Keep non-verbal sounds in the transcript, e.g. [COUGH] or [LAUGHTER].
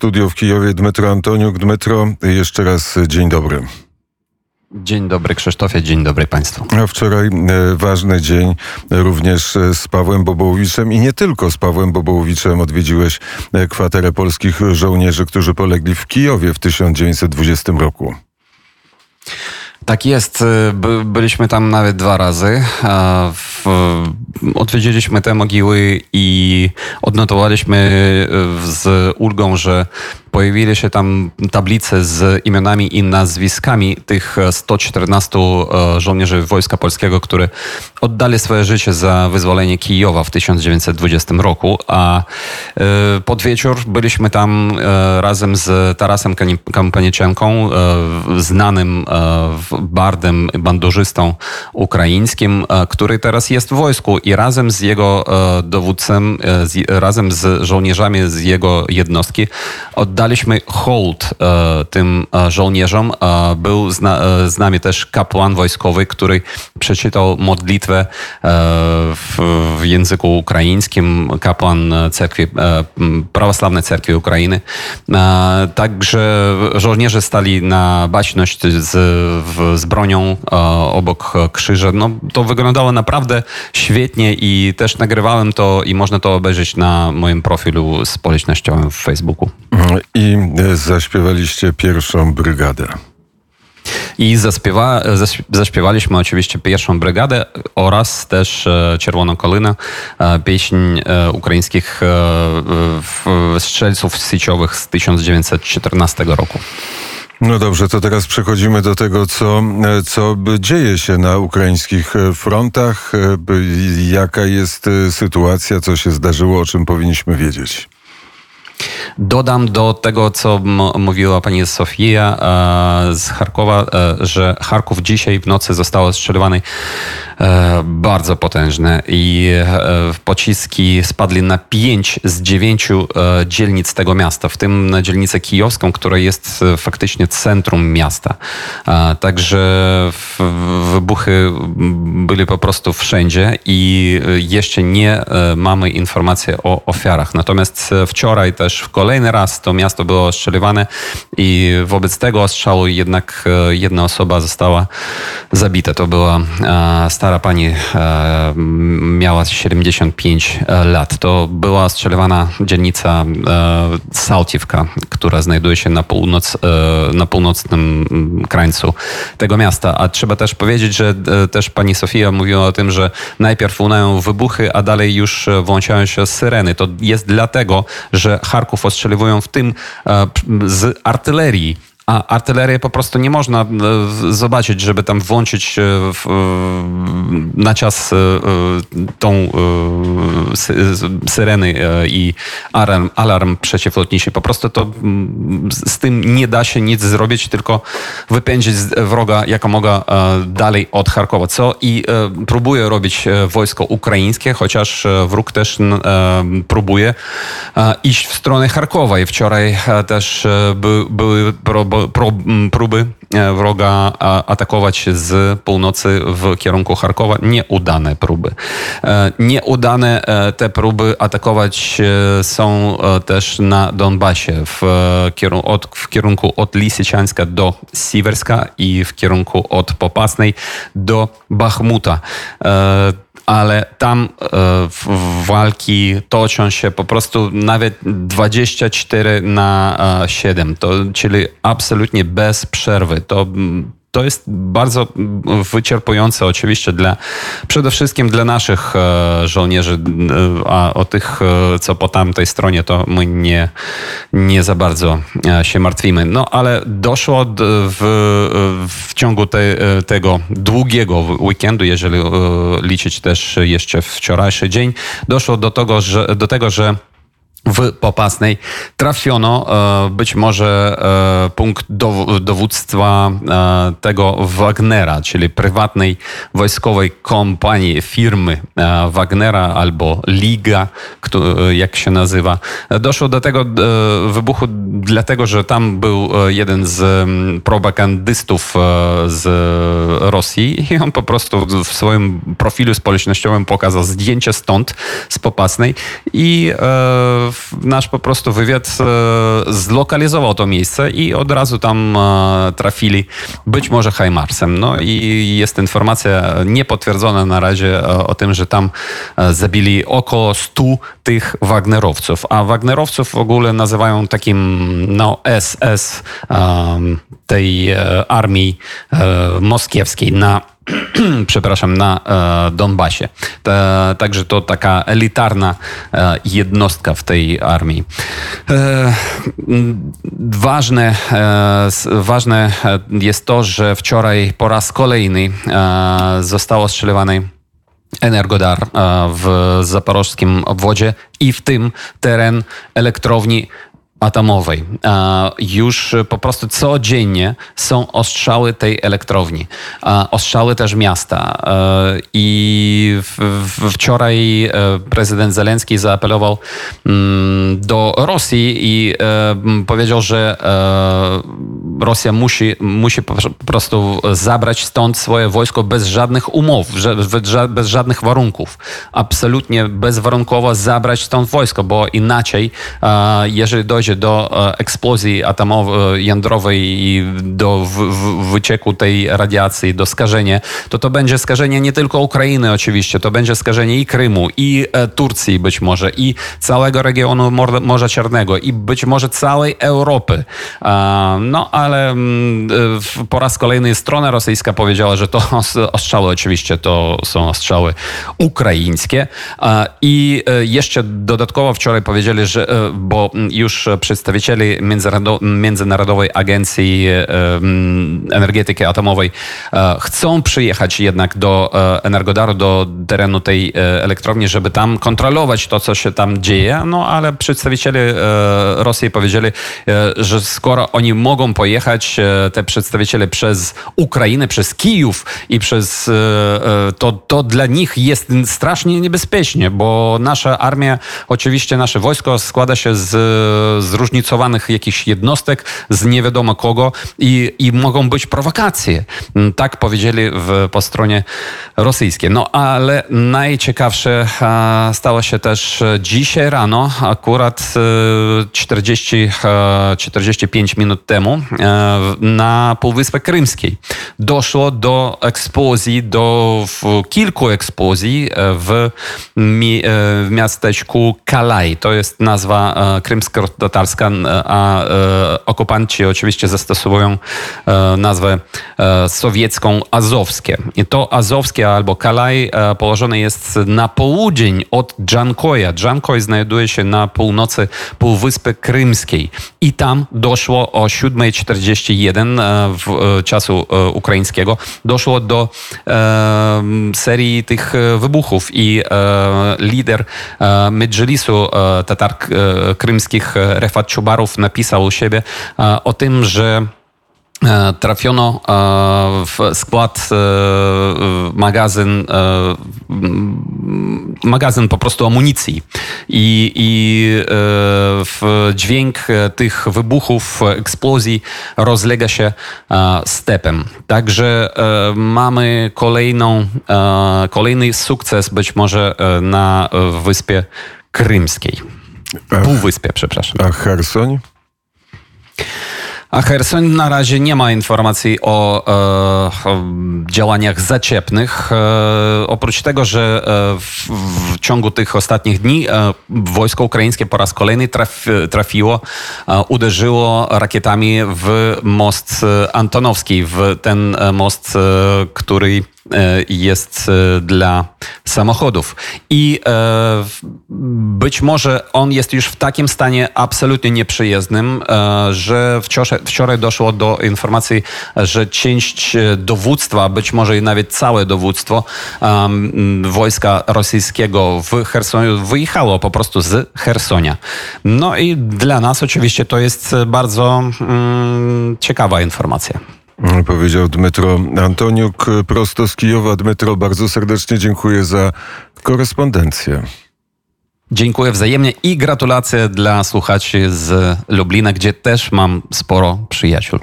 studio w Kijowie Dmytro Antoniuk. Dmytro, jeszcze raz dzień dobry. Dzień dobry Krzysztofie, dzień dobry Państwu. A wczoraj e, ważny dzień również e, z Pawłem Bobołowiczem i nie tylko z Pawłem Bobołowiczem odwiedziłeś e, kwaterę polskich żołnierzy, którzy polegli w Kijowie w 1920 roku. Tak jest. By, byliśmy tam nawet dwa razy. W, odwiedziliśmy te mogiły i odnotowaliśmy z ulgą, że pojawili się tam tablice z imionami i nazwiskami tych 114 e, żołnierzy Wojska Polskiego, którzy oddali swoje życie za wyzwolenie Kijowa w 1920 roku, a e, pod wieczór byliśmy tam e, razem z Tarasem Kampanyczenką, znanym bardem, bandożystą ukraińskim, który teraz jest w wojsku i razem z jego dowódcą, razem z żołnierzami z jego jednostki oddali oddaliśmy hołd e, tym e, żołnierzom. E, był z, na, z, nami też kapłan wojskowy, który przeczytał modlitwę w, w języku ukraińskim, kapłan cerkwi, prawosławnej cerkwi Ukrainy. Także żołnierze stali na baczność z, z bronią obok krzyża. No, to wyglądało naprawdę świetnie i też nagrywałem to i można to obejrzeć na moim profilu społecznościowym w Facebooku. I e, zaśpiewaliście pierwszą brygadę. I zaśpiewa, zaśpiewaliśmy oczywiście pierwszą brygadę oraz też e, Czerwoną Kolynę, e, pieśń ukraińskich strzelców sieciowych z 1914 roku. No dobrze, to teraz przechodzimy do tego, co, co dzieje się na ukraińskich frontach. Jaka jest sytuacja, co się zdarzyło, o czym powinniśmy wiedzieć? Dodam do tego, co mówiła pani Sofia e, z Charkowa, e, że Charków dzisiaj w nocy został ostrzelowany e, bardzo potężne i pociski spadli na pięć z dziewięciu dzielnic tego miasta, w tym na dzielnicę kijowską, która jest faktycznie centrum miasta. Także wybuchy byli po prostu wszędzie i jeszcze nie mamy informacji o ofiarach. Natomiast wczoraj też w kolejny raz to miasto było ostrzeliwane i wobec tego ostrzału jednak e, jedna osoba została zabita. To była e, stara pani, e, miała 75 lat. To była ostrzeliwana dzielnica Saltivka, która znajduje się na, północ, na północnym krańcu tego miasta. A trzeba też powiedzieć, że też pani Sofia mówiła o tym, że najpierw unają wybuchy, a dalej już włączają się syreny. To jest dlatego, że Charków ostrzeliwują w tym e, z artylerii a artylerię po prostu nie można e, zobaczyć, żeby tam włączyć e, w, na czas tą syreny i alarm, alarm przeciwlotniczy. Po prostu to z tym nie da się nic zrobić, tylko wypędzić wroga jakomoga dalej od Charkowa, co i próbuje robić wojsko ukraińskie, chociaż wróg też próbuje iść w stronę Charkowa i wczoraj też były próby e, wroga atakować z północy w kierunku Charkowa. Nieudane próby. E, nieudane e, te próby atakować są też na Donbasie w kierunku od, w kierunku od Lisiczańska do Siwerska i w kierunku od Popasnej do Bachmuta ale tam e, walki toczą się po prostu nawet 24 na 7, to, czyli absolutnie bez przerwy. To to jest bardzo wyczerpujące oczywiście dla przede wszystkim dla naszych e, żołnierzy, e, a o tych, e, co po tamtej stronie, to my nie, nie za bardzo się martwimy. No ale doszło w, w ciągu te, tego długiego weekendu, jeżeli liczyć też jeszcze wczorajszy dzień, doszło do tego, że, do tego, że w Popasnej trafiono e, być może e, punkt dowództwa e, tego Wagnera, czyli prywatnej wojskowej kompanii, firmy Wagnera albo Liga, jak się nazywa. Doszło do tego wybuchu dlatego, że tam był jeden z propagandystów z Rosji i on po prostu w swoim profilu społecznościowym pokazał zdjęcie stąd z Popasnej i nasz po prostu wywiad zlokalizował to miejsce i od razu tam trafili być może Hajmarsem. No i jest informacja niepotwierdzona na razie o tym, że tam zabili około 100 tych Wagnerowców. A Wagnerowców w ogóle nazywają takim no, SS tej armii moskiewskiej na [CLEARS THROAT] przepraszam, na e, Donbasie. także to taka elitarna e, jednostka w tej armii. E, ważne, ważne jest to, że wczoraj po raz kolejny zostało ostrzeliwany Energodar w zaporożskim obwodzie i w tym teren elektrowni atomowej. Już po prostu codziennie są ostrzały tej elektrowni, ostrzały też miasta. I wczoraj e, prezydent Zelenski zaapelował mm, do Rosji i e, powiedział, że e, Rosja musi, musi po prostu zabrać stąd swoje wojsko bez żadnych umów, bez żadnych warunków. Absolutnie bezwarunkowo zabrać stąd wojsko, bo inaczej, jeżeli dojdzie do e, eksplozji atomowej, jądrowej i do wycieku tej radiacji, do skażenia, to to będzie skażenie nie tylko Ukrainy oczywiście, to będzie skażenie i Krymu, i e, Turcji być może, i całego regionu Morza Czarnego, i być może całej Europy. No ale mm, po raz kolejny strona rosyjska powiedziała, że to [LAUGHS] ostrzały oczywiście to są ostrzały ukraińskie. I e, jeszcze dodatkowo wczoraj powiedzieli, że bo już przedstawicieli Międzynarodowej Agencji e, Energetyki Atomowej e, chcą przyjechać jednak do e, Energodaru, do terenu tej elektrowni, żeby tam kontrolować to, co się tam dzieje. No ale przedstawiciele Rosji powiedzieli, że skoro oni mogą pojechać, te przedstawiciele przez Ukrainę, przez Kijów i przez to, to dla nich jest strasznie niebezpiecznie, bo nasza armia, oczywiście nasze wojsko składa się z, z zróżnicowanych jakichś jednostek z nie wiadomo kogo i, i mogą być prowokacje. Mm, tak powiedzieli w, po stronie rosyjskiej. No ale najciekawsze stało się też dzisiaj rano, akurat 40, e, 45 e, minut temu e, na Półwyspie Krymskiej. Doszło do eksplozji, do kilku eksplozji w, mi, w miasteczku Kalaj. To jest nazwa krymsko-tatarska a e, okupanci oczywiście zastosowują e, nazwę e, sowiecką Azowskie. I to Azowskie albo Kalaj położone jest na południe od Dżankoja. Dżankoj znajduje się na północy Półwyspy Krymskiej i tam doszło o 7.41 w czasu ukraińskiego doszło do serii tych wybuchów i lider Medżlisu Tatar krymskich Refat Czubarow napisał u siebie e, o tym, że e, trafiono e, w skład magazyn, magazyn po prostu amunicji i, i dźwięk tych wybuchów, eksplozji rozlega się stepem. Także mamy kolejną, kolejny sukces być może na Wyspie Krymskiej. Półwyspie, przepraszam. A Hersoń? A Hersoń na razie nie ma informacji o, e, o działaniach zaciepnych. E, oprócz tego, że e, w, w, ciągu tych ostatnich dni e, wojsko ukraińskie po raz kolejny traf, trafiło, e, uderzyło rakietami w most e, Antonowski, w ten most, który E, jest e, dla samochodów. I e, być może on jest już w takim stanie absolutnie nieprzyjezdnym, że wczoraj, wczoraj doszło do informacji, że część dowództwa, być może i nawet całe dowództwo wojska rosyjskiego w Chersoniu wyjechało po prostu z Hersonia. No i dla nas oczywiście to jest bardzo mm, ciekawa informacja. Powiedział Dmytro Antoniuk prosto z Kijowa. Dmytro, bardzo serdecznie dziękuję za korespondencję. Dziękuję wzajemnie i gratulacje dla słuchaczy z Lublina, gdzie też mam sporo przyjaciół.